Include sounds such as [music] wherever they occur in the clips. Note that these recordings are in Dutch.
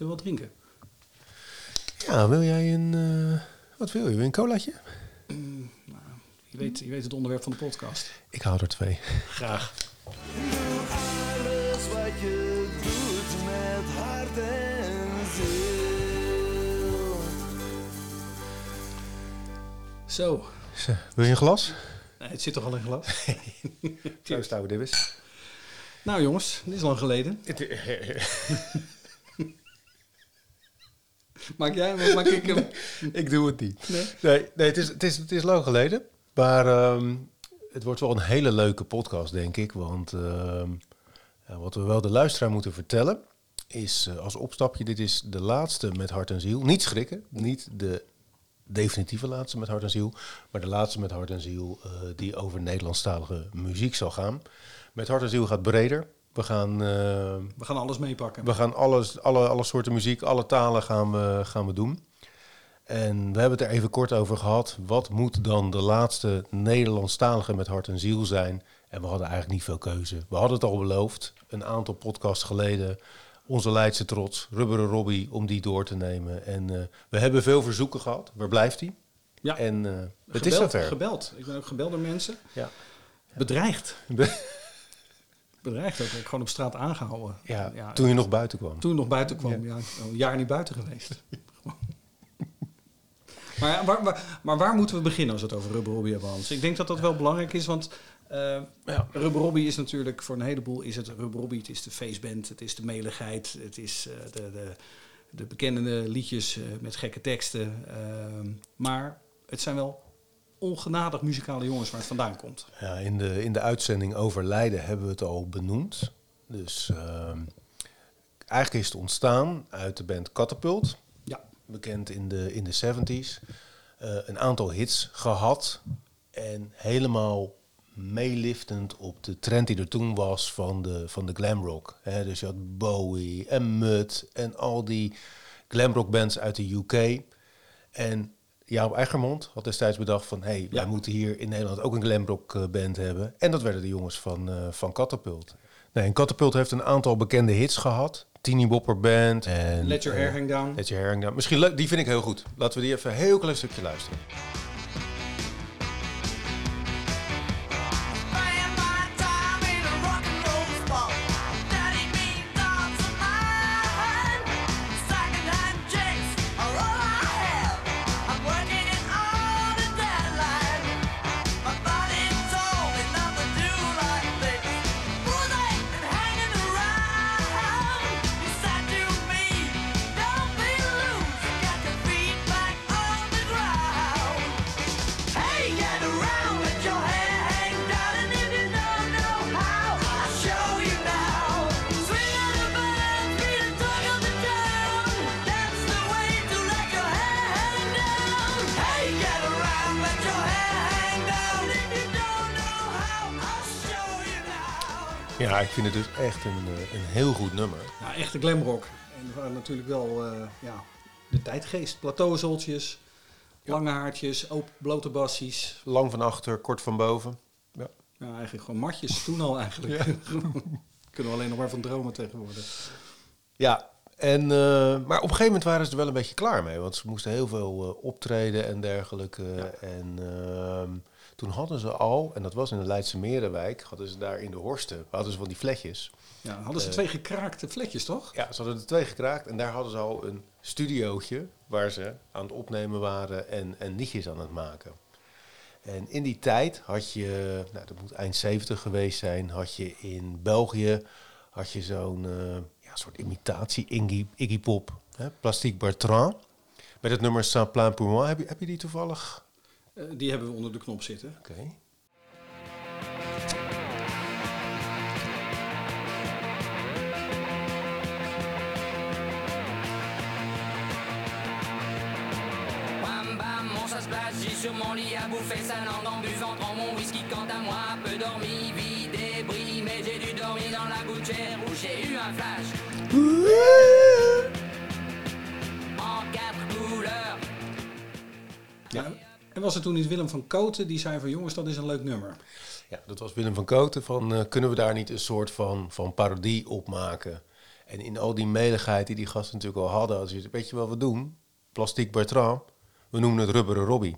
Zullen we wat drinken? Ja, wil jij een... eh, wat wil je? Een colaatje? Je weet, je weet het onderwerp van de podcast. Ik hou er twee. Graag. Alles wat je doet met hart en ziel. Zo. Zo, Wil je een glas? Nee, het zit toch al in glas? [laughs] Proost, dibbes. nou jongens, dit is lang geleden. [laughs] Maak jij hem of maak ik hem? [laughs] ik doe het niet. Nee? Nee, nee het, is, het, is, het is lang geleden. Maar ehm, het wordt wel een hele leuke podcast, denk ik. Want ehm, wat we wel de luisteraar moeten vertellen... is eh, als opstapje, dit is de laatste met hart en ziel. Niet schrikken, niet de definitieve laatste met hart en ziel... maar de laatste met hart en ziel eh, die over Nederlandstalige muziek zal gaan. Met hart en ziel gaat breder. We gaan... ehm, We gaan alles meepakken. we gaan alles, alle, alle soorten muziek, alle talen gaan we, gaan we doen. En we hebben het er even kort over gehad. Wat moet dan de laatste Nederlandstalige met hart en ziel zijn? En we hadden eigenlijk niet veel keuze. We hadden het al beloofd, een aantal podcasts geleden. Onze Leidse trots, Rubberen Robbie, om die door te nemen. En eh, we hebben veel verzoeken gehad. Waar blijft hij? Ja. En eh, het is gebeld, zover. gebeld. Ik ben ook gebeld door mensen. Ja. Bedreigd. [laughs] Bedreigd ook. Ik gewoon op straat aangehouden. Ja, toen je nog buiten kwam. Toen ik nog buiten kwam. Ja. een jaar niet buiten geweest. [laughs] maar, waar, waar, maar waar moeten we beginnen als we het over Rubber Robbie hebben, Hans? Ik denk dat dat wel belangrijk is, want eh Ja. Rubber Robbie is natuurlijk voor een heleboel is het Rubber Robbie. Het is de feestband, het is de meligheid, het is eh, de, de, de bekende liedjes eh, met gekke teksten. Ehm, maar het zijn wel ongenadig muzikale jongens waar het vandaan komt. Ja, in, de, in de uitzending over Leiden hebben we het al benoemd. Dus ehm, eigenlijk is het ontstaan uit de band Catapult. Ja. Bekend in de, in de 70s. Eh, een aantal hits gehad. En helemaal meeliftend op de trend die er toen was van de, van de glamrock. Hè, dus je had Bowie en Mud en al die glamrock bands uit de UK. En Jaap Eggermond had destijds bedacht van... hé, hey, wij moeten hier in Nederland ook een glamrock eh, band hebben. En dat werden de jongens van, eh van Catapult. Nee, en Catapult heeft een aantal bekende hits gehad. Teeny Bopper Band en... Let Your eh, Hair Hang Down. Let Your Hair Hang Down. Misschien leuk, die vind ik heel goed. Laten we die even een heel klein stukje luisteren. Ja, ik vind het dus echt een, eh, een heel goed nummer. Ja, echte glamrock. En we waren natuurlijk wel eh, ja, de tijdgeest. Plateauzoltjes, lange haartjes, open, blote bassies. Lang van achter, kort van boven. Ja. Ja, eigenlijk gewoon matjes toen al eigenlijk. [laughs] Kunnen we alleen nog maar van dromen tegenwoordig. Ja, en, eh, maar op een gegeven moment waren ze er wel een beetje klaar mee. Want ze moesten heel veel optreden en dergelijke. En ehm, toen hadden ze al, en dat was in de Leidse Merenwijk, hadden ze daar in de Horsten, hadden ze van die vletjes. Ja, hadden ze Eh. twee gekraakte vletjes, toch? Ja, ze hadden er twee gekraakt en daar hadden ze al een studiootje waar ze aan het opnemen waren en, en liedjes aan het maken. En in die tijd had je, nou dat moet eind 70 geweest zijn, had je in België had je zo'n eh, ja, soort imitatie Iggy, Iggy Pop, hè, Plastique Bertrand. Met het nummer Saint Plein pour moi. Heb je, heb je die toevallig? Eh, die hebben we onder de knop zitten. Oké. Bam bam, mon chat splash, j'ai sur mon lit à bouffer sa langue en buvant trop mon whisky. Quant à moi, peu dormi, vie débris, mais j'ai dû dormir dans la gouttière où j'ai eu un flash. [laughs] En quatre couleurs. Ja. En was er toen niet Willem van Koten die zei van jongens, dat is een leuk nummer. Ja, dat was Willem van Koten van eh, kunnen we daar niet een soort van, van parodie op maken? En in al die meligheid die die gasten natuurlijk al hadden, hadden ze weet je wat we doen? Plastiek Bertrand, we noemen het Rubberen Robbie.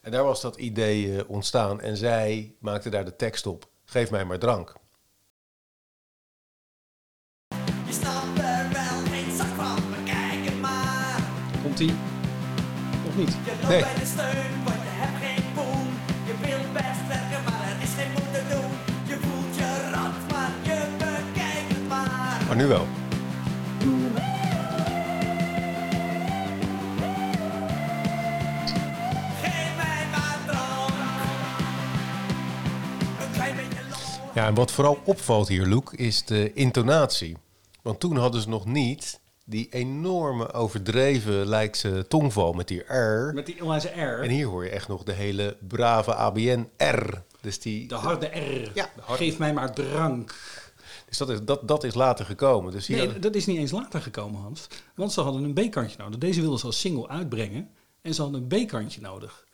En daar was dat idee eh, ontstaan en zij maakte daar de tekst op. Geef mij maar drank. Je snapt er wel geen zak van, maar kijk het maar. Komt ie? Of niet? Nee. bij de steun, want je hebt geen poen. Je wilt best werken, maar er is geen moed te doen. Je voelt je rot, maar je bekijkt het maar. Maar nu wel. Ja, en wat vooral opvalt hier, Loek, is de intonatie. Want toen hadden ze nog niet die enorme overdreven lijkse tongval met die R. Met die onwijze R. En hier hoor je echt nog de hele brave ABN R. Dus, die, De harde R. Ja, harde- Geef mij maar drank. dus dat, is, dat, dat is later gekomen. Dus hier, Nee, dat is niet eens later gekomen, Hans. Want ze hadden een B-kantje nodig. Deze wilden ze als single uitbrengen. En ze hadden een B-kantje nodig.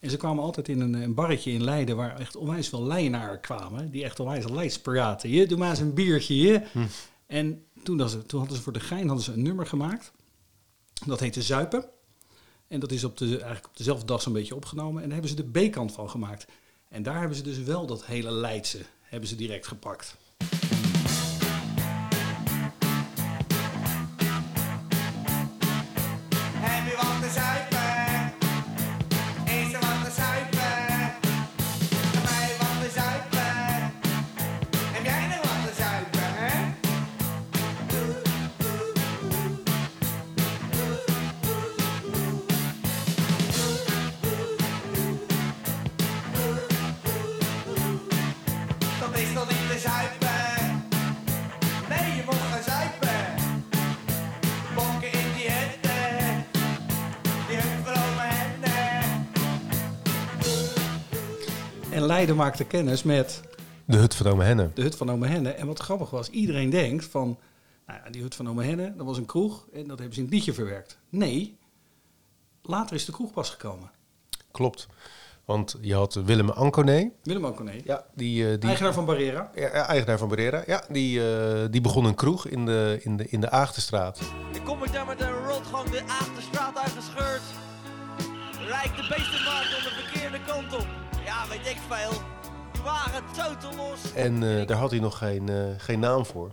En ze kwamen altijd in een, een barretje in Leiden... waar echt onwijs veel Leidenaren kwamen. Die echt onwijs Leids praten. Je, doe maar eens een biertje, je. En toen, toen hadden ze voor de gein hadden ze een nummer gemaakt. Dat heette Zuipen. En dat is op de, eigenlijk op dezelfde dag zo'n beetje opgenomen. En daar hebben ze de B-kant van gemaakt. En daar hebben ze dus wel dat hele Leidse... hebben ze direct gepakt. En Leiden maakte kennis met de hut van Ome Henne. de hut van Ome Henne. En wat grappig was, iedereen denkt van... Nou ja, die hut van Ome Henne, dat was een kroeg en dat hebben ze in het liedje verwerkt. Nee, later is de kroeg pas gekomen. Klopt. Want je had Willem Anconé. Willem Anconé, Ja, die, eh, die eigenaar van Barrera. Ja, ja, eigenaar van Barrera. Ja, die, eh, die begon een kroeg in de, in de, in de Aagtenstraat. Ik kom ik daar met een rotgang de Achterstraat uitgescheurd. Lijkt de beestenmarkt om de verkeerde kant op. Weet ik veel. Die waren totaal los. En eh, daar had hij nog geen, eh, geen naam voor.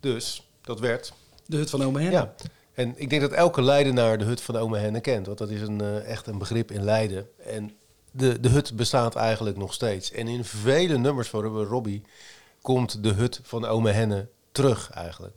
Dus dat werd. De hut van Ome Henne. Ja. En ik denk dat elke Leidenaar de hut van Ome Henne kent. Want dat is een, eh, echt een begrip in Leiden. En de, de hut bestaat eigenlijk nog steeds. En in vele nummers van Rubber Robbie komt de hut van Ome Henne terug eigenlijk.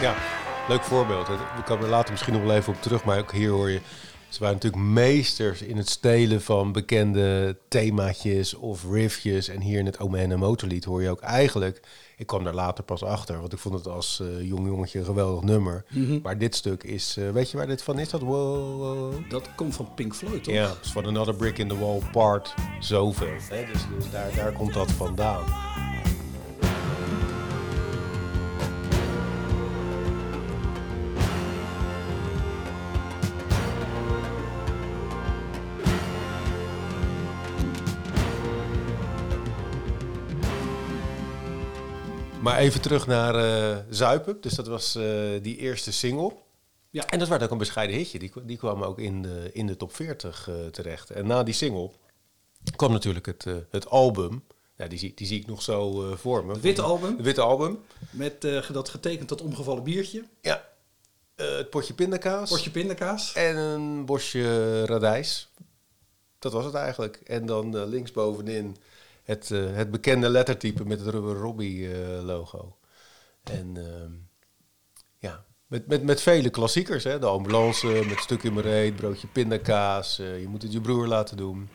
Ja, leuk voorbeeld. Ik kan er later misschien nog wel even op terug, maar ook hier hoor je... Ze waren natuurlijk meesters in het stelen van bekende themaatjes of riffjes. En hier in het Ome Henne Motorlied hoor je ook eigenlijk... Ik kwam daar later pas achter, want ik vond het als eh, jong jongetje een geweldig nummer. Maar dit stuk is... eh, weet je waar dit van is? Dat wow, wow. Dat komt van Pink Floyd, toch? Ja, is van Another Brick in the Wall part zoveel. Hè? Dus, dus daar, daar komt dat vandaan. Maar even terug naar eh, Zuipen. Dus dat was eh, die eerste single. Ja. En dat werd ook een bescheiden hitje. Die, die kwam ook in de, in de top 40 eh, terecht. En na die single kwam natuurlijk het, het album. Ja, die, zie, die zie ik nog zo voor me. Het witte album. Het witte album. Met dat getekend dat omgevallen biertje. Ja. Het potje pindakaas. Potje pindakaas. En een bosje radijs. Dat was het eigenlijk. En dan linksbovenin het, eh, het bekende lettertype met het Rubber Robbie eh, logo. En ehm, ja, Met, met, met vele klassiekers, hè? de ambulance, met stuk in broodje pindakaas. eh, je moet het je broer laten doen.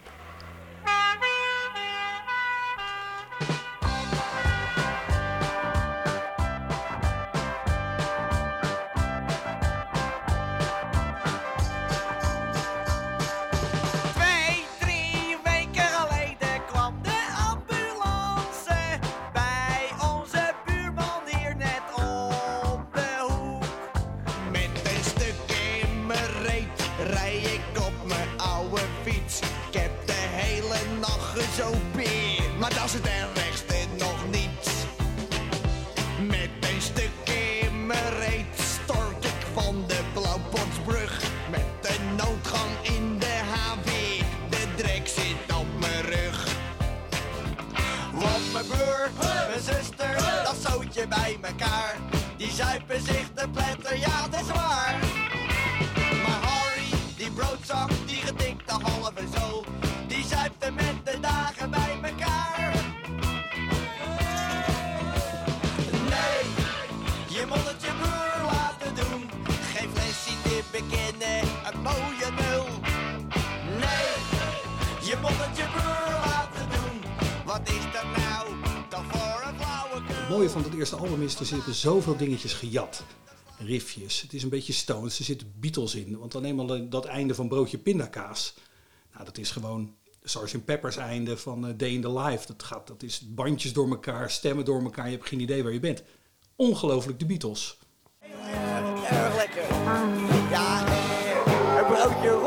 Is, er zitten zoveel dingetjes gejat. Riffjes. Het is een beetje Stones. Er zitten Beatles in. Want dan eenmaal dat einde van Broodje Pindakaas. Nou, dat is gewoon Sgt. Pepper's einde van eh, Day in the Life. Dat, gaat, dat is bandjes door elkaar, stemmen door elkaar. Je hebt geen idee waar je bent. Ongelooflijk de Beatles. Erg lekker. Ja, broodje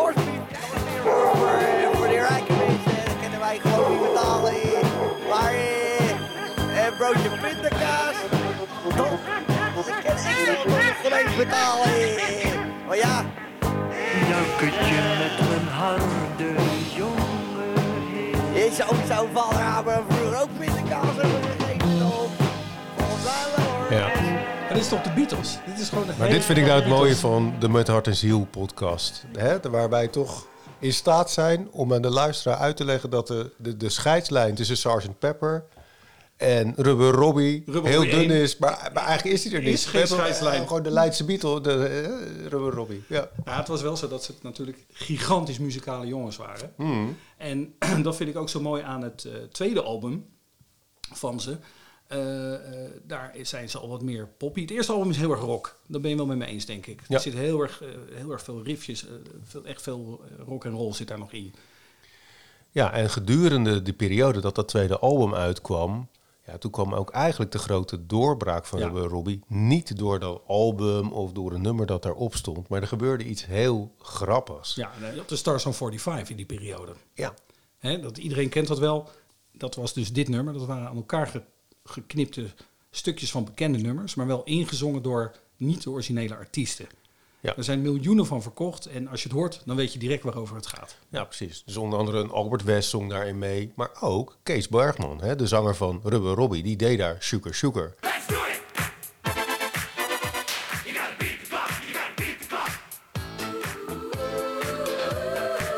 betalen. Maar ja, Jukkertje met mijn harde jongen. is ook zo'n vader vroeger ook pindakaas hebben gegeten. Ja. Maar dit is toch de Beatles? Dit is gewoon de Maar dit vind ik nou het mooie van de Met Hart en Ziel podcast. Hè? Waar wij toch in staat zijn om aan de luisteraar uit te leggen dat de, de, de scheidslijn tussen Sgt. Pepper en Rubber Robbie Rubber heel Robbie dun is. Maar, maar eigenlijk is die er niet. is geen hebben, eh, scheidslijn. Gewoon de Leidse Beatle, de eh, Rubber Robbie. Ja. Ja, het was wel zo dat ze natuurlijk gigantisch muzikale jongens waren. Hmm. En [clears throat] dat vind ik ook zo mooi aan het eh, tweede album van ze. Daar zijn ze al wat meer poppy. Het eerste album is heel erg rock. Daar ben je wel met me eens, denk ik. Ja. Er zit heel erg, heel erg veel riffjes, veel, echt veel rock en roll zit daar nog in. ja, en gedurende die periode dat dat tweede album uitkwam... Ja, toen kwam ook eigenlijk de grote doorbraak van Ja. Robbie. Niet door dat album of door een nummer dat daarop stond. Maar er gebeurde iets heel grappigs. Ja, de Stars on 45 in die periode. ja. Dat, iedereen kent dat wel. Dat was dus dit nummer. Dat waren aan elkaar ge- geknipte stukjes van bekende nummers, maar wel ingezongen door niet de originele artiesten. Ja. Er zijn miljoenen van verkocht en als je het hoort, dan weet je direct waarover het gaat. Ja, precies. Dus onder andere een Albert West zong daarin mee. Maar ook Kees Bergman, hè, de zanger van Rubber Robbie, die deed daar Sugar Sugar.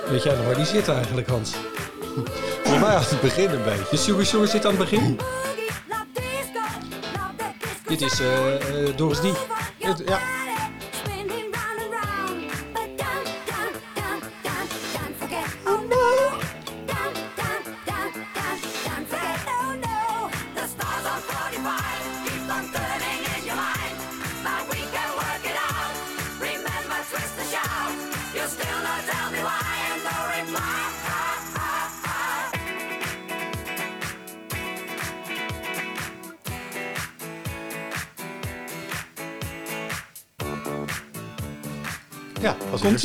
Weet jij nog waar die zit eigenlijk, Hans? [laughs] Voor mij aan het begin een beetje. De Sugar Sugar zit aan het begin. Dit is eh, eh, Doris D. Het- ja.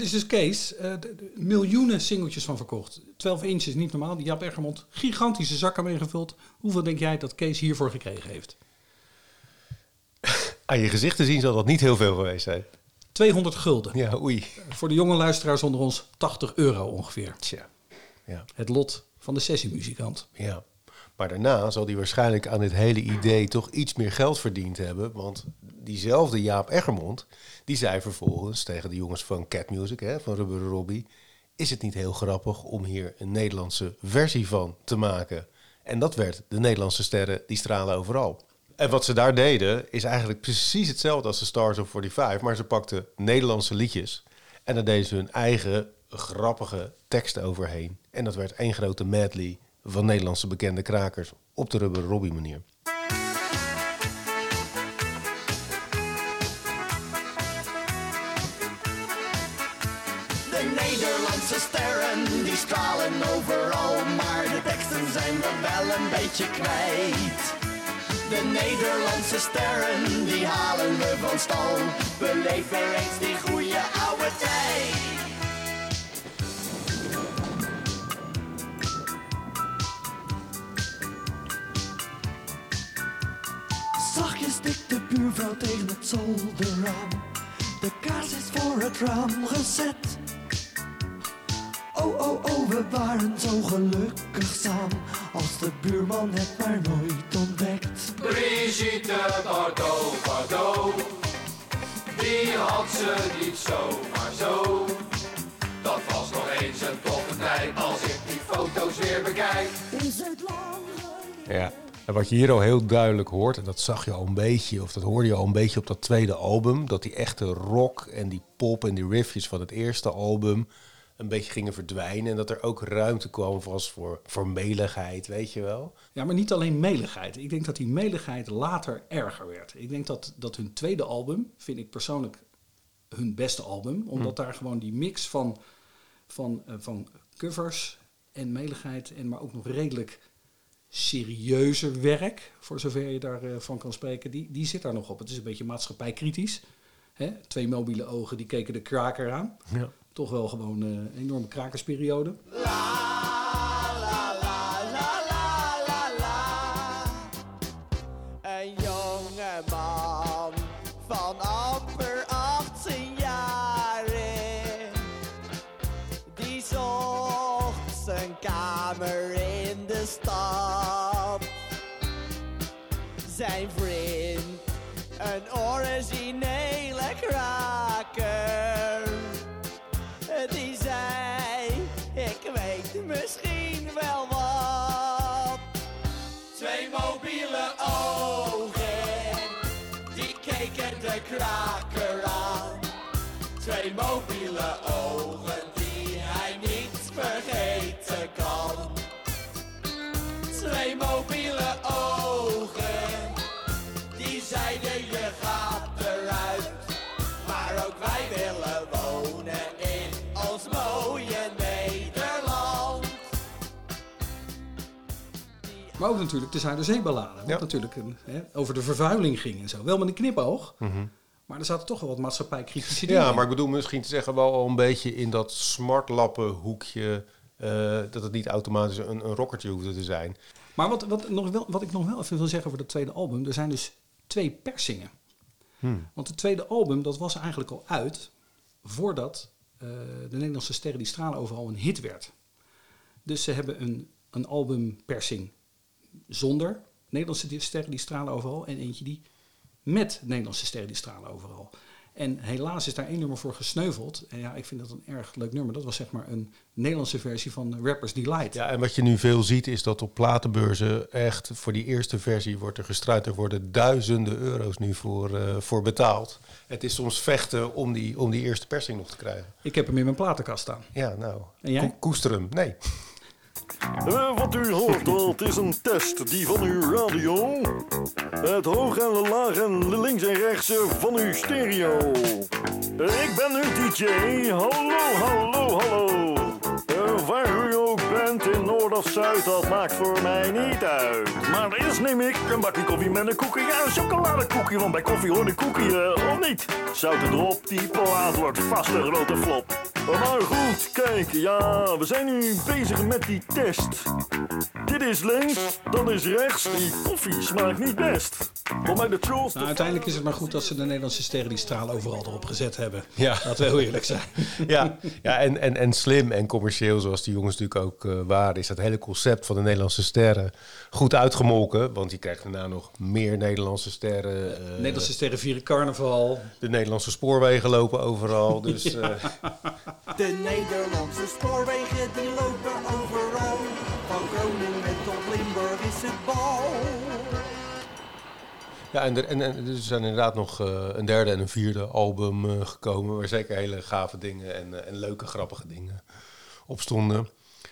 En is dus Kees, eh, miljoenen singeltjes van verkocht. 12 inches, niet normaal. Die Jaap Egermond, gigantische zakken meegevuld. Hoeveel denk jij dat Kees hiervoor gekregen heeft? [laughs] Aan je gezicht te zien zal dat niet heel veel geweest zijn. 200 gulden. Ja, oei. Voor de jonge luisteraars onder ons 80 euro ongeveer. Tja. Ja, Het lot van de sessiemuzikant. ja. Maar daarna zal hij waarschijnlijk aan dit hele idee toch iets meer geld verdiend hebben. Want diezelfde Jaap Eggermond, die zei vervolgens tegen de jongens van Cat Music, hè, van Rubber Robbie... is het niet heel grappig om hier een Nederlandse versie van te maken? En dat werd de Nederlandse sterren die stralen overal. En wat ze daar deden is eigenlijk precies hetzelfde als de Stars of 45, maar ze pakten Nederlandse liedjes en daar deden ze hun eigen grappige teksten overheen. En dat werd één grote medley van Nederlandse bekende krakers op de Rubber Robbie manier. Stralen overal, maar de teksten zijn we wel een beetje kwijt. De Nederlandse sterren die halen we van stal, beleef eens die goede oude tijd. Zachtjes stikt de buurvrouw tegen het zolderraam. De kaars is voor het raam gezet. Oh, oh, oh, we waren zo gelukkig samen. Als de buurman het maar nooit ontdekt. Brigitte Bardot, Bardot, die had ze niet zomaar zo. Dat was nog eens een toffe tijd als ik die foto's weer bekijk. Is het lang Ja. En wat je hier al heel duidelijk hoort, en dat zag je al een beetje, of dat hoorde je al een beetje op dat tweede album, dat die echte rock en die pop en die riffjes van het eerste album een beetje gingen verdwijnen. En dat er ook ruimte kwam was voor, voor meligheid, weet je wel. Ja, maar niet alleen meligheid. Ik denk dat die meligheid later erger werd. Ik denk dat, dat hun tweede album, vind ik persoonlijk hun beste album. Omdat daar gewoon die mix van, van, eh, van covers en meligheid... en maar ook nog redelijk serieuzer werk, voor zover je daarvan van kan spreken... Die, die zit daar nog op. Het is een beetje maatschappijkritisch. Hè? Twee mobiele ogen, die keken de kraker aan. Ja. Toch wel gewoon eh, een enorme krakersperiode. Maar ook natuurlijk de Zuiderzeeballade. Wat Ja. natuurlijk een, hè, over de vervuiling ging en zo. Wel met een knipoog. Maar er zaten toch wel wat maatschappijkritische dingen Ja, maar ik bedoel misschien te zeggen wel al een beetje in dat smartlappen hoekje. eh, dat het niet automatisch een, een rockertje hoefde te zijn. Maar wat, wat, nog wel, wat ik nog wel even wil zeggen over dat tweede album. Er zijn dus twee persingen. Want het tweede album, dat was eigenlijk al uit... voordat eh, de Nederlandse Sterren die stralen overal een hit werd. Dus ze hebben een, een albumpersing zonder Nederlandse Sterren die stralen overal... en eentje die met Nederlandse Sterren die stralen overal. En helaas is daar één nummer voor gesneuveld. En ja, ik vind dat een erg leuk nummer. Dat was zeg maar een Nederlandse versie van Rappers Delight. Ja, en wat je nu veel ziet is dat op platenbeurzen echt voor die eerste versie wordt er gestruid. Er worden duizenden euro's nu voor, eh, voor betaald. Het is soms vechten om die, om die eerste persing nog te krijgen. Ik heb hem in mijn platenkast staan. Ja, nou, En jij? ko- koester hem. Nee. Eh, wat u hoort, dat is een test die van uw radio. Het hoog en de laag en links en rechts van uw stereo. Eh, Ik ben uw DJ. Hallo, hallo, hallo. Eh, Waar bent, in Noord of Zuid, dat maakt voor mij niet uit. Maar eerst neem ik een bakje koffie met een koekje. Ja, een chocoladekoekje, want bij koffie hoort een koekje, eh, of niet? Zout erop, die plaat wordt vast een grote flop. Maar goed, kijk, ja, we zijn nu bezig met die test. Dit is links, dat is rechts. Die koffie smaakt niet best. Voor mij de Nou, uiteindelijk is het maar goed dat ze de Nederlandse sterren die stralen overal erop gezet hebben. Ja. Laten we heel eerlijk zijn. [laughs] Ja, ja en, en, en slim en commercieel, zoals die jongens natuurlijk ook eh, waren, is dat hele concept van de Nederlandse sterren goed uitgemolken. Want je krijgt daarna nog meer Nederlandse sterren. eh, Nederlandse sterren vieren carnaval. De Nederlandse spoorwegen lopen overal. Dus eh, De Nederlandse spoorwegen die lopen overal. Van Groningen tot Limburg is het bal. ja, en er, en, en er zijn inderdaad nog eh, een derde en een vierde album eh, gekomen. Waar zeker hele gave dingen en, en leuke, grappige dingen op stonden.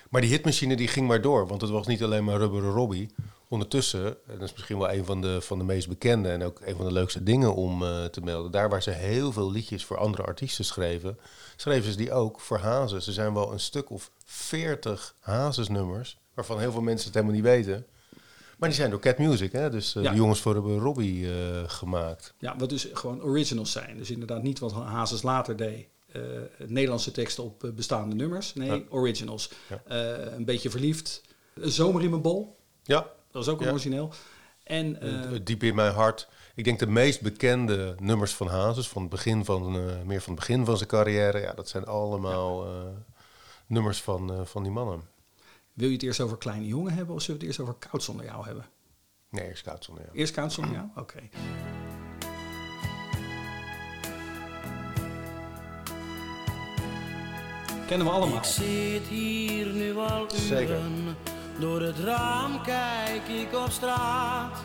Maar die hitmachine die ging maar door. Want het was niet alleen maar Rubberen Robbie. Ondertussen, en dat is misschien wel een van de, van de meest bekende en ook een van de leukste dingen om eh, te melden. Daar waar ze heel veel liedjes voor andere artiesten schreven, schreven ze die ook voor Hazes. Er zijn wel een stuk of veertig Hazes-nummers, waarvan heel veel mensen het helemaal niet weten. Maar die zijn door Cat Music, hè? dus eh, Ja. de jongens voor Rubberen Robbie eh, gemaakt. Ja, wat dus gewoon originals zijn. Dus inderdaad niet wat Hazes later deed. Eh, Nederlandse teksten op eh, bestaande nummers. Nee, Ja. originals. Ja. Eh, een beetje verliefd. Een zomer in mijn bol. Ja, Dat is ook Ja. origineel. En Diep in mijn hart. Ik denk de meest bekende nummers van Hazes, van het begin van, meer van het begin van zijn carrière, ja, dat zijn allemaal nummers van, van die mannen. wil je het eerst over Kleine Jongen hebben of zullen we het eerst over Koud zonder jou hebben? Nee, Scout zonder jou. Eerst Koud zonder jou? Oké. Kennen we allemaal. Ik zit hier nu al Zeker. uren. Door het raam kijk ik op straat.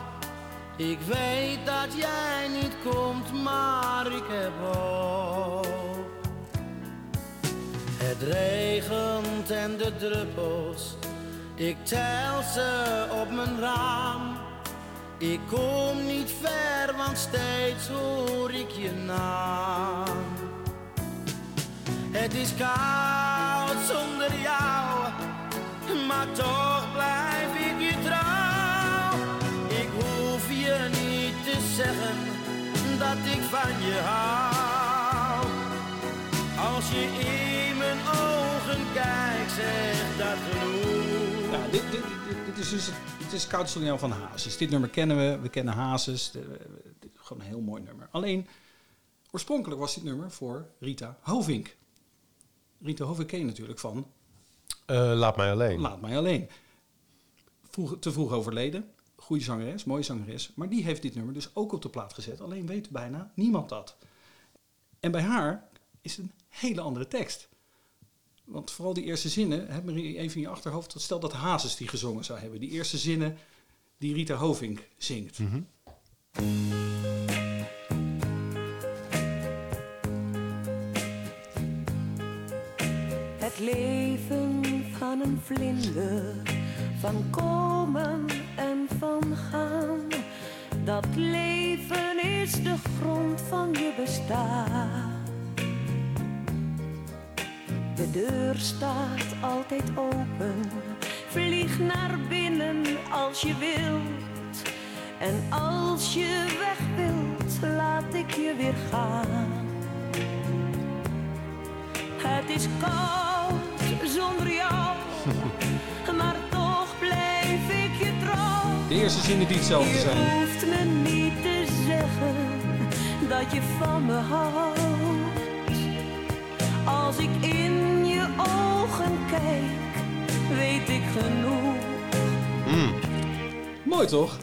Ik weet dat jij niet komt, maar ik heb hoop. Het regent en de druppels. Ik tel ze op mijn raam. Ik kom niet ver, want steeds hoor ik je naam. Het is koud zonder jou, maar toch blijf ik je trouw. Ik hoef je niet te zeggen dat ik van je hou. Als je in mijn ogen kijkt, zegt dat genoeg. Dit, dit, dit, dit is dus het, is Koud zonder jou van Hazes. Dit nummer kennen we. We kennen Hazes. Gewoon een heel mooi nummer. Alleen, oorspronkelijk was dit nummer voor Rita Hovink. Rita je natuurlijk van Eh, laat mij alleen. Laat mij alleen. Vroeg, te vroeg overleden. Goede zangeres, mooie zangeres. Maar die heeft dit nummer dus ook op de plaat gezet. Alleen weet bijna niemand dat. En bij haar is het een hele andere tekst. Want vooral die eerste zinnen, heb maar even in je achterhoofd. dat Stel dat Hazes die gezongen zou hebben. Die eerste zinnen die Rita Hovink zingt. Het leven van een vlinder, van komen en van gaan. Dat leven is de grond van je bestaan. De deur staat altijd open, vlieg naar binnen als je wilt. En als je weg wilt, laat ik je weer gaan. Het is koud zonder jou, [laughs] maar toch blijf ik je trouw. De eerste zinnen die hetzelfde zijn. Je hoeft me niet te zeggen dat je van me houdt. Als ik in je ogen kijk, weet ik genoeg. Mooi toch?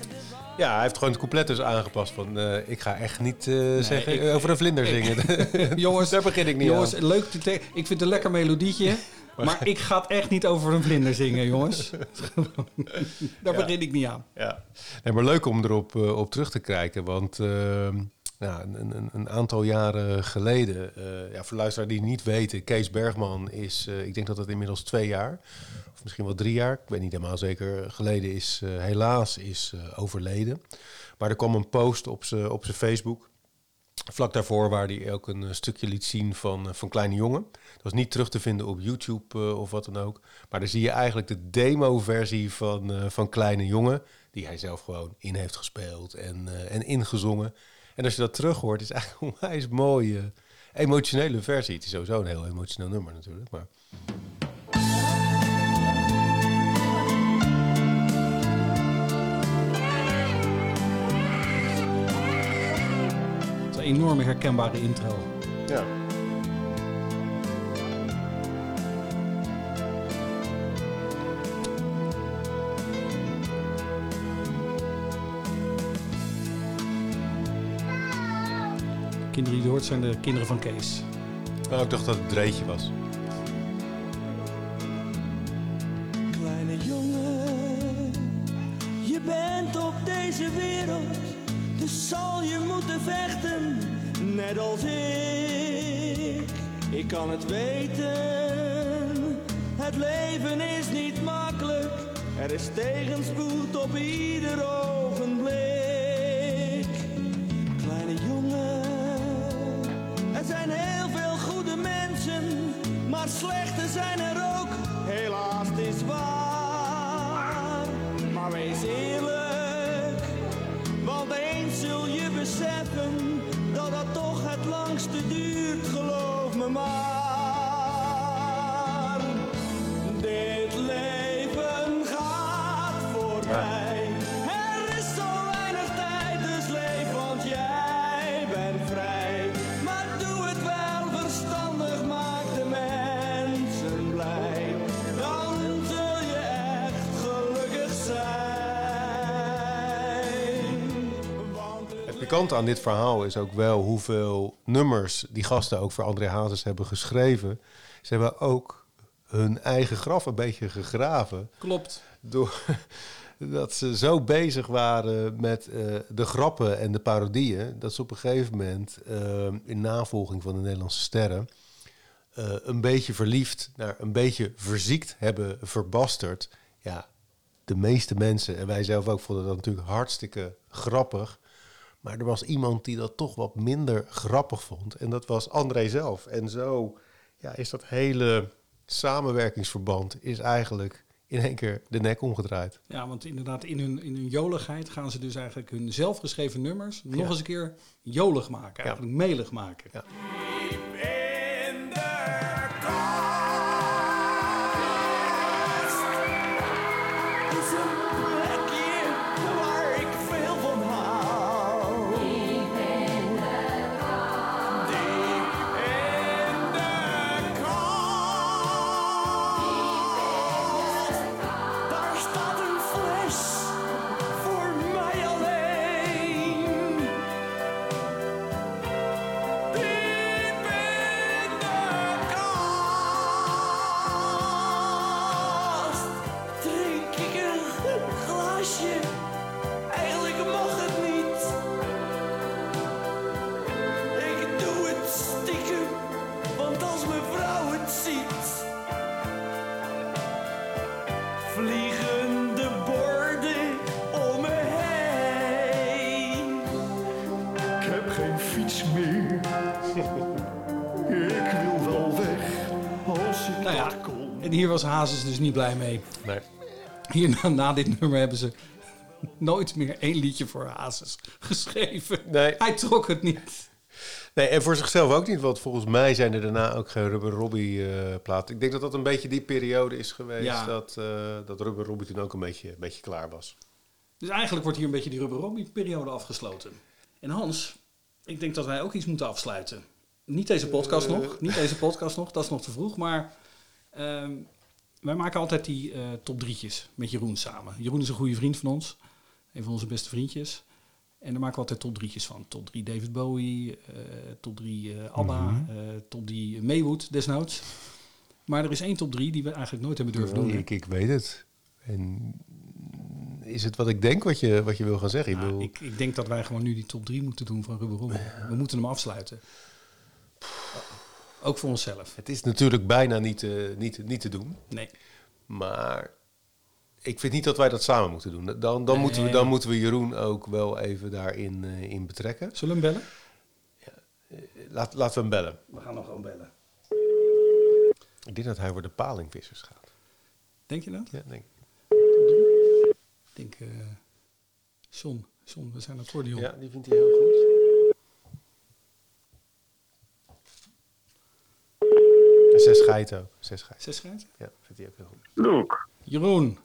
Ja, hij heeft gewoon het couplet dus aangepast van... eh, ik ga echt niet eh, zeggen ik- eh, over een vlinder zingen. [laughs] Jongens, Daar begin ik niet jongens, aan. leuk. te te- Ik vind het een lekker melodietje. [laughs] Maar ik ga het echt niet over een vlinder zingen, jongens. [laughs] Daar Ja. begin ik niet aan. Ja, nee, maar leuk om erop eh, op terug te kijken. Want ehm, ja, een, een, een aantal jaren geleden, eh, ja, voor luisteraars die niet weten, Kees Bergman is, eh, ik denk dat het inmiddels twee jaar, of misschien wel drie jaar, ik weet niet helemaal zeker, geleden is, eh, helaas is eh, overleden. Maar er kwam een post op zijn op zijn Facebook. Vlak daarvoor waar hij ook een eh, stukje liet zien van, eh, van Kleine Jongen. Dat was niet terug te vinden op YouTube eh, of wat dan ook. Maar daar zie je eigenlijk de demo-versie van, van Kleine Jongen. Die hij zelf gewoon in heeft gespeeld en, en ingezongen. En als je dat terug hoort, is het eigenlijk [laughs] onwijs mooi. eh, emotionele versie. Het is sowieso een heel emotioneel nummer natuurlijk. Maar enorme herkenbare intro. ja. De kinderen die je hoort zijn de kinderen van Kees. Nou, ik dacht dat het Dreetje was. Kleine jongen, je bent op deze wereld, dus zal je moeten vechten, net als ik. Ik kan het weten, het leven is niet makkelijk, er is tegenspoed op ieder ogenblik. Kleine jongen, er zijn heel veel goede mensen, maar slechte zijn er ook. Helaas, is waar. Maar wees eerlijk, zul je beseffen dat dat toch het langste duurt, geloof me maar. Dit leven gaat voorbij. Pikante aan dit verhaal is ook wel hoeveel nummers die gasten ook voor André Hazes hebben geschreven. Ze hebben ook hun eigen graf een beetje gegraven. Klopt. Door [laughs] dat ze zo bezig waren met eh, de grappen en de parodieën. Dat ze op een gegeven moment eh, in navolging van de Nederlandse sterren. eh, een beetje verliefd naar een beetje verziekt hebben verbasterd. Ja, de meeste mensen, en wij zelf ook, vonden dat natuurlijk hartstikke grappig. Maar er was iemand die dat toch wat minder grappig vond. En dat was André zelf. En zo ja, is dat hele samenwerkingsverband is eigenlijk in één keer de nek omgedraaid. Ja, want inderdaad, in hun, in hun joligheid gaan ze dus eigenlijk hun zelfgeschreven nummers nog Ja. eens een keer jolig maken. Eigenlijk melig maken. Ja. Dus niet blij mee. Nee. Hierna, na dit nummer hebben ze nooit meer één liedje voor Hazes geschreven. Nee. Hij trok het niet. Nee, en voor zichzelf ook niet, want volgens mij zijn er daarna ook geen Rubber Robbie platen. Ik denk dat dat een beetje die periode is geweest Ja. dat, eh, dat Rubber Robbie toen ook een beetje, een beetje klaar was. Dus eigenlijk wordt hier een beetje die Rubber Robbie periode afgesloten. En Hans, ik denk dat wij ook iets moeten afsluiten. Niet deze podcast Eh. nog, niet deze podcast nog, dat is nog te vroeg. Maar ehm, wij maken altijd die eh, top drietjes met Jeroen samen. Jeroen is een goede vriend van ons, een van onze beste vriendjes. En daar maken we altijd top drietjes van. Top 3 David Bowie, eh, top 3 eh, ABBA, Mhm. top 3 Maywood desnoods. Maar er is één top 3 die we eigenlijk nooit hebben durven doen. ik, ik weet het. En is het wat ik denk wat je, wat je wil gaan zeggen? Ik Nou, bedoel, ik, ik denk dat wij gewoon nu die top 3 moeten doen van Rubber Robbie. We moeten hem afsluiten. Ook voor onszelf. Het is natuurlijk bijna niet, eh, niet, niet te doen. Nee. Maar ik vind niet dat wij dat samen moeten doen. Dan, dan, moeten, we, dan moeten we Jeroen ook wel even daarin eh, in betrekken. Zullen we hem bellen? Laat, laten we hem bellen. We gaan nog gewoon bellen. Ik denk dat hij voor de palingvissers gaat. Denk je dat? Ja, denk ik. Denk, eh John, John, we zijn accordeon. Ja, die vindt hij heel goed. Geiten ook. Zes geiten. Zes geiten? Ja, vindt hij ook heel goed. Loek. Jeroen,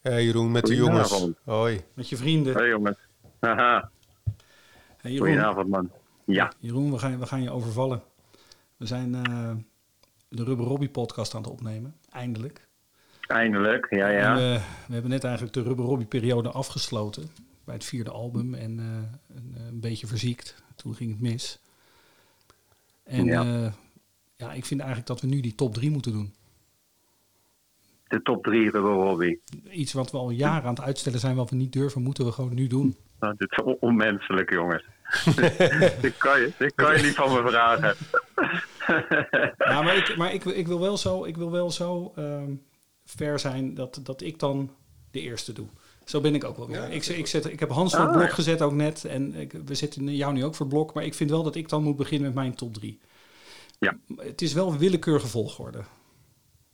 Hey Jeroen, met de jongens. Hoi. met je vrienden. Hey jongens. Haha. Hey, Jeroen, Goedenavond man. Ja. Jeroen we, gaan, we gaan je overvallen. We zijn eh, de Rubber Robbie podcast aan het opnemen. Eindelijk. Eindelijk. Ja, ja. we, we hebben net eigenlijk de Rubber Robbie periode afgesloten. Bij het vierde album. En eh, een, een beetje verziekt. Toen ging het mis. En Ja. ja. Ja, ik vind eigenlijk dat we nu die top drie moeten doen. De top drie Rubber Robbie. Iets wat we al jaren aan het uitstellen zijn, wat we niet durven, moeten we gewoon nu doen. Nou, dit is on- onmenselijk, jongens. [laughs] dit, kan je, dit kan je niet van me vragen. [laughs] Ja, maar ik, maar ik, ik wil wel zo, ik wil wel zo ehm, ver zijn dat, dat ik dan de eerste doe. Zo ben ik ook wel weer. ik, zet- ik, zet, ik heb Hans voor het Ah, blok gezet ook net. En ik, we zetten jou nu ook voor blok. Maar ik vind wel dat ik dan moet beginnen met mijn top drie. Ja. Het is wel willekeurige volgorde.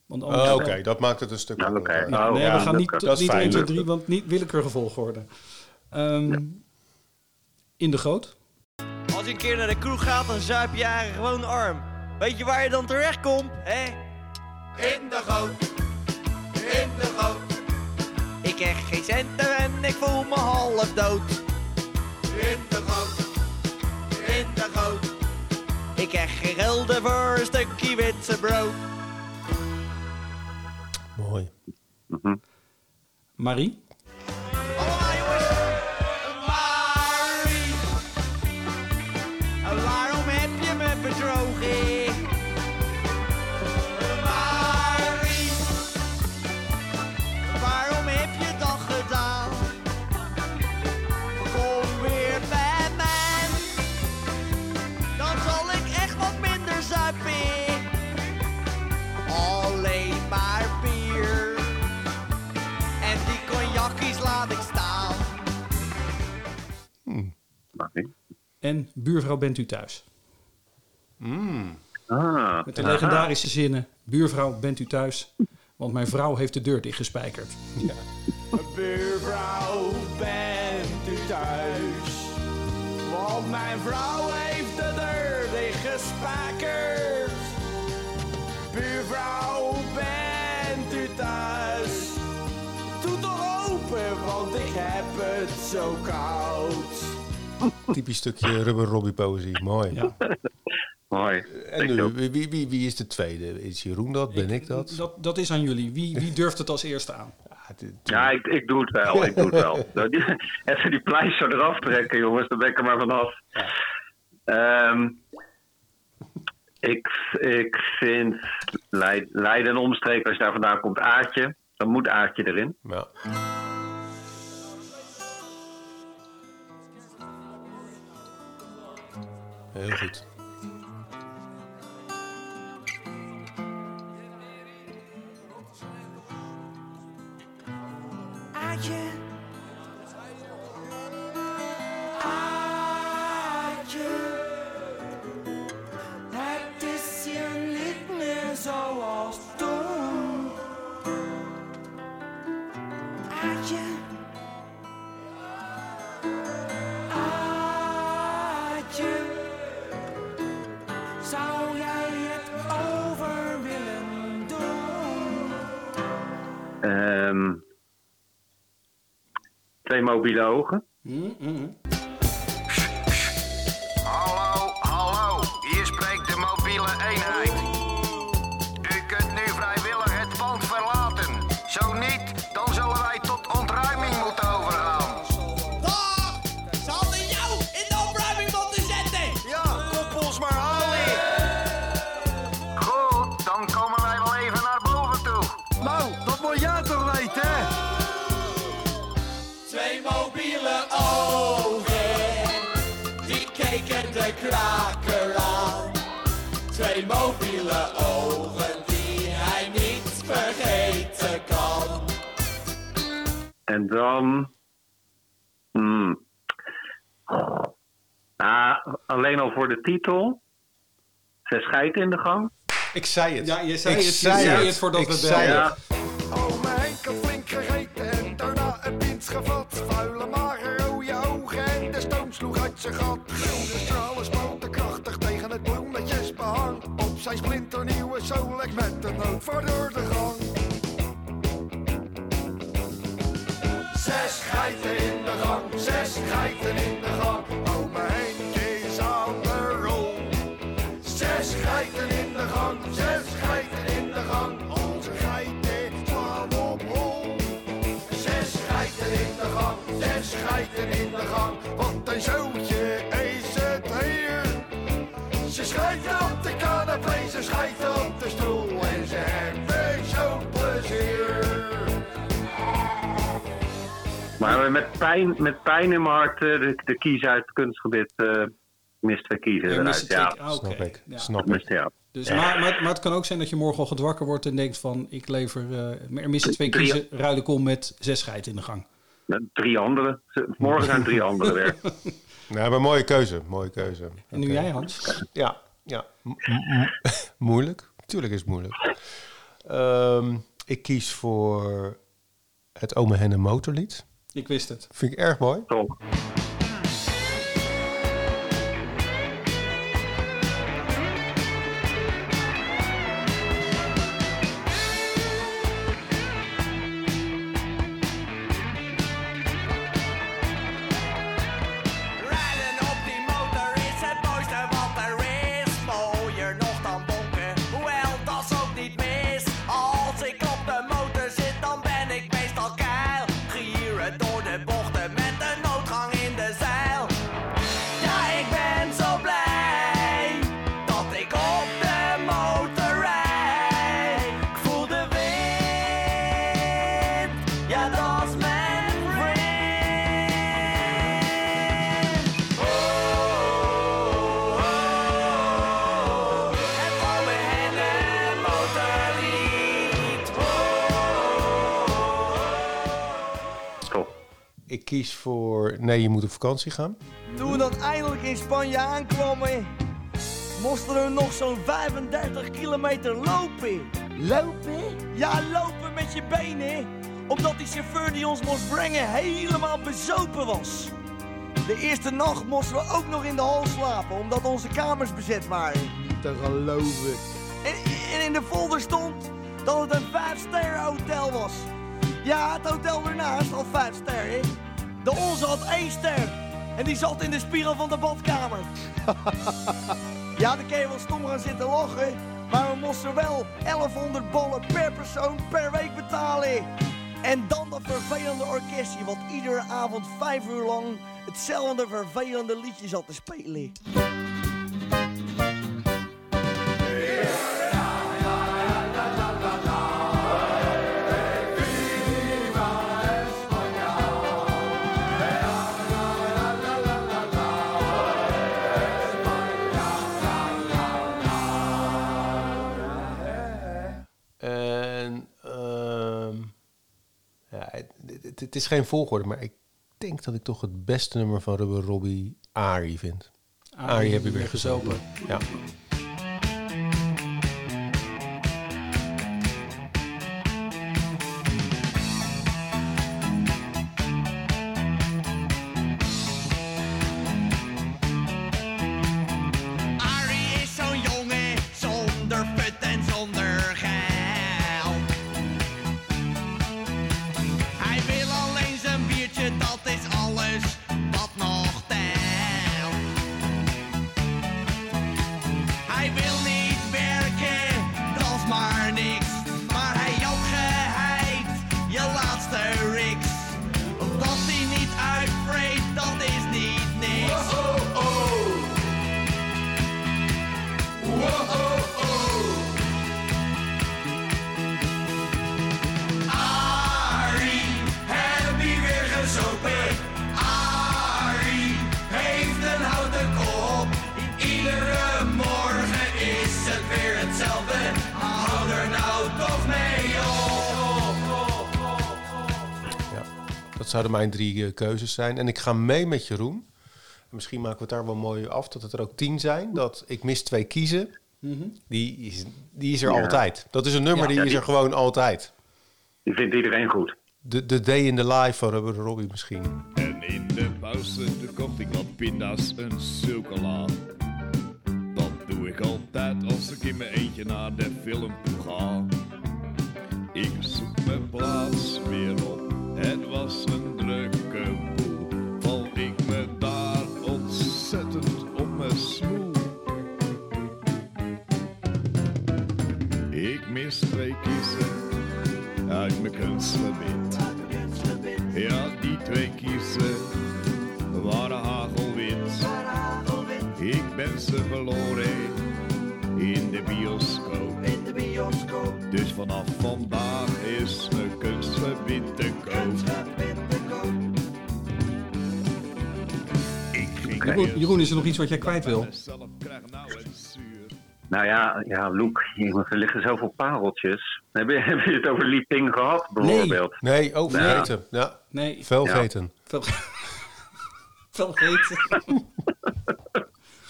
Want anders- Oh, Oké, dat maakt het een stuk Ja, Oh, nee, ja, we gaan niet, dat niet fijn. 1, 2, 3, want niet willekeurige volgorde. Ehm, In de goot. Als je een keer naar de kroeg gaat, dan zuip je eigenlijk gewoon arm. Weet je waar je dan terecht komt, hè? In de goot, in de goot, Ik krijg geen centen en ik voel me half dood. in de goot, in de goot. Ik krijg geen gulden voor een stukje witse brood. Mooi. Marie. En buurvrouw bent u thuis. Ah. Met de legendarische zinnen. Buurvrouw bent u thuis. Want mijn vrouw heeft de deur dichtgespijkerd. Buurvrouw, bent u thuis? Want mijn vrouw heeft de deur dichtgespijkerd. Buurvrouw, bent u thuis? Doe toch open, want ik heb het zo koud. [laughs] Typisch stukje Rubber Robbie poëzie. Mooi. Ja. [laughs] Mooi. En nu, wie, wie, wie is de tweede? Is Jeroen dat? Ben ik dat? Dat, dat is aan jullie. Wie, wie [laughs] durft het als eerste aan? Ja, ik, ik doe het wel. Ik doe het wel. Die- Even die pleister eraf trekken, jongens. Dan ben ik er maar vanaf. Ehm, ik, ik vind Leid- Leiden en omstreken, als je daar vandaan komt, Aartje. Dan moet Aartje erin. Ja. Heel goed. Twee mobiele ogen. Hallo, Twee mobiele ogen, die keken de kraker aan. Twee mobiele ogen, die hij niet vergeten kan. En dan. Hmm. Ah, alleen al voor de titel. Zes geiten in de gang. Ik zei het. Ja, je zei Ik het, je zei zei het. het voordat Ik we zei Vuile mager, rode ogen en de stoom sloeg uit zijn gat. Gilde stralen spoten krachtig tegen het bloemetjesbehang. Op zijn splinternieuwe Solex met de noodvaarder de gang. Zes geiten in de gang, zes geiten in de gang. Geiten in de gang. Wat een zootje is het hier. Ze schijten op de canapé, ze schijten op de stoel. En ze hebben zo'n plezier. Maar met pijn, met pijn in mijn hart eh, de, de kies uit het kunstgebied eh mist twee kiezen Ja, eruit. mist twee- Ja, ah, oké. Snap ik. Ja. Snap ik. ja. Dus, maar, maar, maar het kan ook zijn dat je morgen al gedwakker wordt en denkt van... ik lever, eh, er missen twee kiezen, ruil ik om met zes scheid in de gang. Drie anderen. Morgen zijn drie anderen weer. [laughs] Nou, maar mooie keuze. Mooie keuze. En nu jij, Hans? Ja, ja. M- moeilijk. Tuurlijk is het moeilijk. Ehm, ik kies voor het Ome Henne motorlied. Ik wist het. Vind ik erg mooi. Top. Vakantie gaan. Toen we dan eindelijk in Spanje aankwamen, moesten we nog zo'n 35 kilometer lopen. Lopen? Ja, lopen met je benen. Omdat die chauffeur die ons moest brengen helemaal bezopen was. De eerste nacht moesten we ook nog in de hal slapen, omdat onze kamers bezet waren. Niet te geloven. En, en in de folder stond dat het een 5-sterren hotel was. Ja, het hotel ernaast had 5 sterren. De onze had één ster. En die zat in de spiegel van de badkamer. [laughs] ja, dan kun je wel stom gaan zitten lachen. Maar we moesten wel 1100 ballen per persoon per week betalen. En dan dat vervelende orkestje wat iedere avond vijf uur lang hetzelfde vervelende liedje zat te spelen. Het, is geen volgorde, maar ik denk dat ik toch het beste nummer van Rubber Robbie Ari vind. Ari heb je weer gezopen. Ja. Zouden mijn drie eh, keuzes zijn. En ik ga mee met Jeroen. Misschien maken we het daar wel mooi af dat het er ook tien zijn. Dat ik mis twee kiezen. Mhm. Die is, die is er Ja. altijd. Dat is een nummer Ja, die ja, is er gewoon altijd. Die vindt iedereen goed. De, de Day in the Life van Rubber Robbie misschien. En in de pauze kocht ik wat pinda's en chocola. Dat doe ik altijd als ik in mijn eentje naar de film toe ga. Ik zoek mijn plaats Ja, die twee kiezen waren hagelwit. Ik ben ze verloren in de bioscoop. In de bioscoop. Dus vanaf vandaag is mijn kunstgebied te koop. Jeroen, is er nog iets wat jij kwijt wil? Nou ja, ja, Loek, er liggen zoveel pareltjes. Heb je, [laughs] heb je het over Li Ping gehad, bijvoorbeeld? Nee, oh, Ja. vergeten. Ja. Nee. Velgeten. Veel gegeten. [laughs]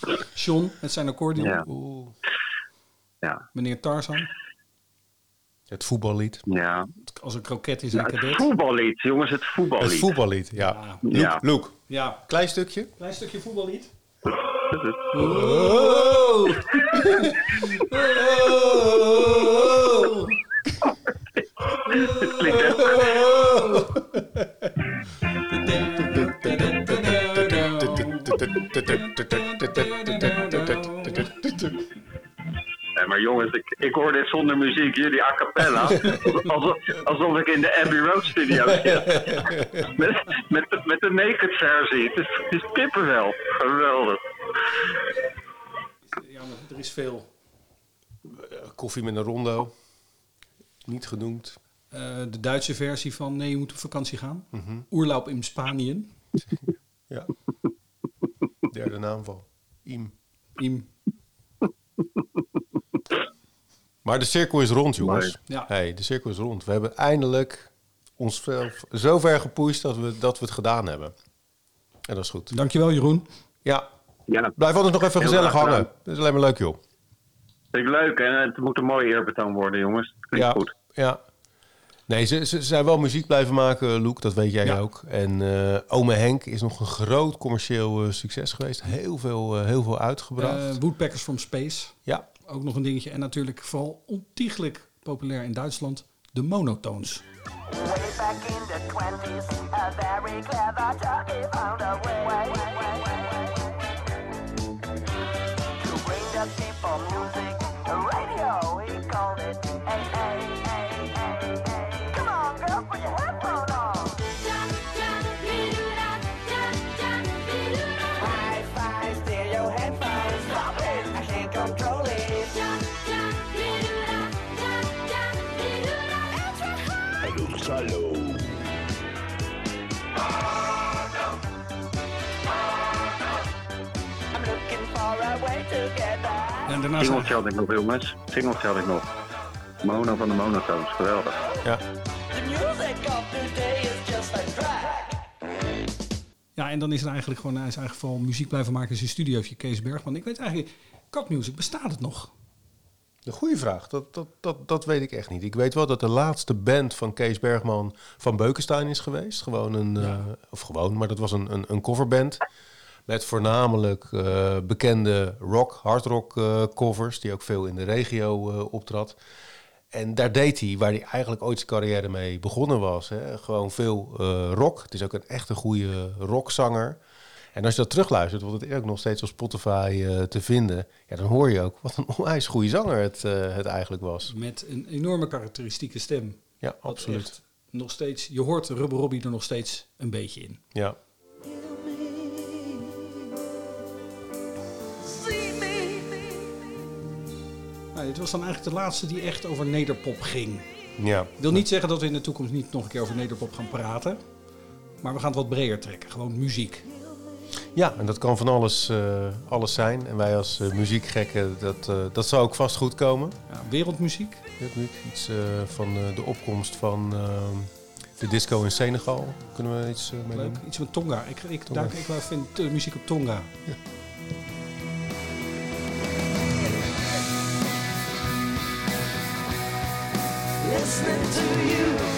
[laughs] John met zijn accordeon. Ja. Oeh. Ja. Meneer Tarzan. Het voetballied. Ja. Als een kroket in Ja, zijn het voetballied, jongens, het voetballied. Het voetballied, ja. Loek, Ja. Loek, Ja. klein stukje. Klein stukje voetballied. Oh. Het klinkt Nee, maar jongens, ik, ik hoor dit zonder muziek, jullie a cappella. [laughs] alsof, alsof ik in de Abbey Road studio zit. met, met, de- met de naked versie. Het is, het is kippenvel. Geweldig. Ja, maar er is veel. Koffie met een rondo. Niet genoemd. Eh, de Duitse versie van Nee, je moet op vakantie gaan. Oerlaub in Spanje. Ja. Derde naamval. Iem. Iem. Maar de cirkel is rond, jongens. Ja. Hey, de cirkel is rond. We hebben eindelijk onszelf zo ver gepusht dat we, dat we het gedaan hebben. En dat is goed. Dankjewel, Jeroen. Ja. Ja. Blijf altijd nog even Heel gezellig hangen. gedaan. Dat is alleen maar leuk, joh. Vind ik leuk en het moet een mooie eerbetoon worden, jongens. Klinkt ja, goed. Ja. Nee, ze, ze zijn wel muziek blijven maken, Loek. Dat weet jij ook. En eh Ome Henk is nog een groot commercieel eh, succes geweest. Heel veel, eh, heel veel uitgebracht. Eh, Woodpeckers from Space. Ja. Ook nog een dingetje. En natuurlijk vooral ontiegelijk populair in Duitsland. De monotones. Way back in the 20s, a very clever jockey found a way En daarna Singeltje had ik nog, jongens. Singeltje had ik nog. Mono van de monotones, geweldig. Ja. The music of today is just a track. Ja, en dan is er eigenlijk gewoon, hij is eigenlijk vooral muziek blijven maken in zijn studiootje, Kees Bergman. Ik weet eigenlijk, Cat Music, bestaat het nog? Een goede vraag. Dat, dat, dat, dat weet ik echt niet. Ik weet wel dat de laatste band van Kees Bergman van Beukenstein is geweest. Gewoon een, eh, of gewoon, maar dat was een, een, een coverband. Met voornamelijk eh, bekende rock, hardrock eh, covers, die ook veel in de regio eh, optrad. En daar deed hij, waar hij eigenlijk ooit zijn carrière mee begonnen was. Hè. Gewoon veel rock. Het is ook een echt een goede rockzanger. En als je dat terugluistert, want het is ook nog steeds op Spotify te vinden. Ja, dan hoor je ook wat een onwijs goede zanger het, het eigenlijk was. Met een enorme karakteristieke stem. Ja, absoluut. Nog steeds, je hoort Rubber Robbie er nog steeds een beetje in. Ja. Dit was dan eigenlijk de laatste die echt over nederpop ging. Ja. Ik wil niet zeggen dat we in de toekomst niet nog een keer over nederpop gaan praten. Maar we gaan het wat breder trekken. Gewoon muziek. Ja, en dat kan van alles, eh, alles zijn. En wij als eh, muziekgekken, dat, eh, dat zou ook vast goed komen. Ja, wereldmuziek. Wereldmuziek. Iets van de opkomst van de disco in Senegal. Kunnen we iets eh, mee Leuk. doen? Iets met Tonga. Ik, ik, Tonga. Daar, ik vind muziek op Tonga. Listening to you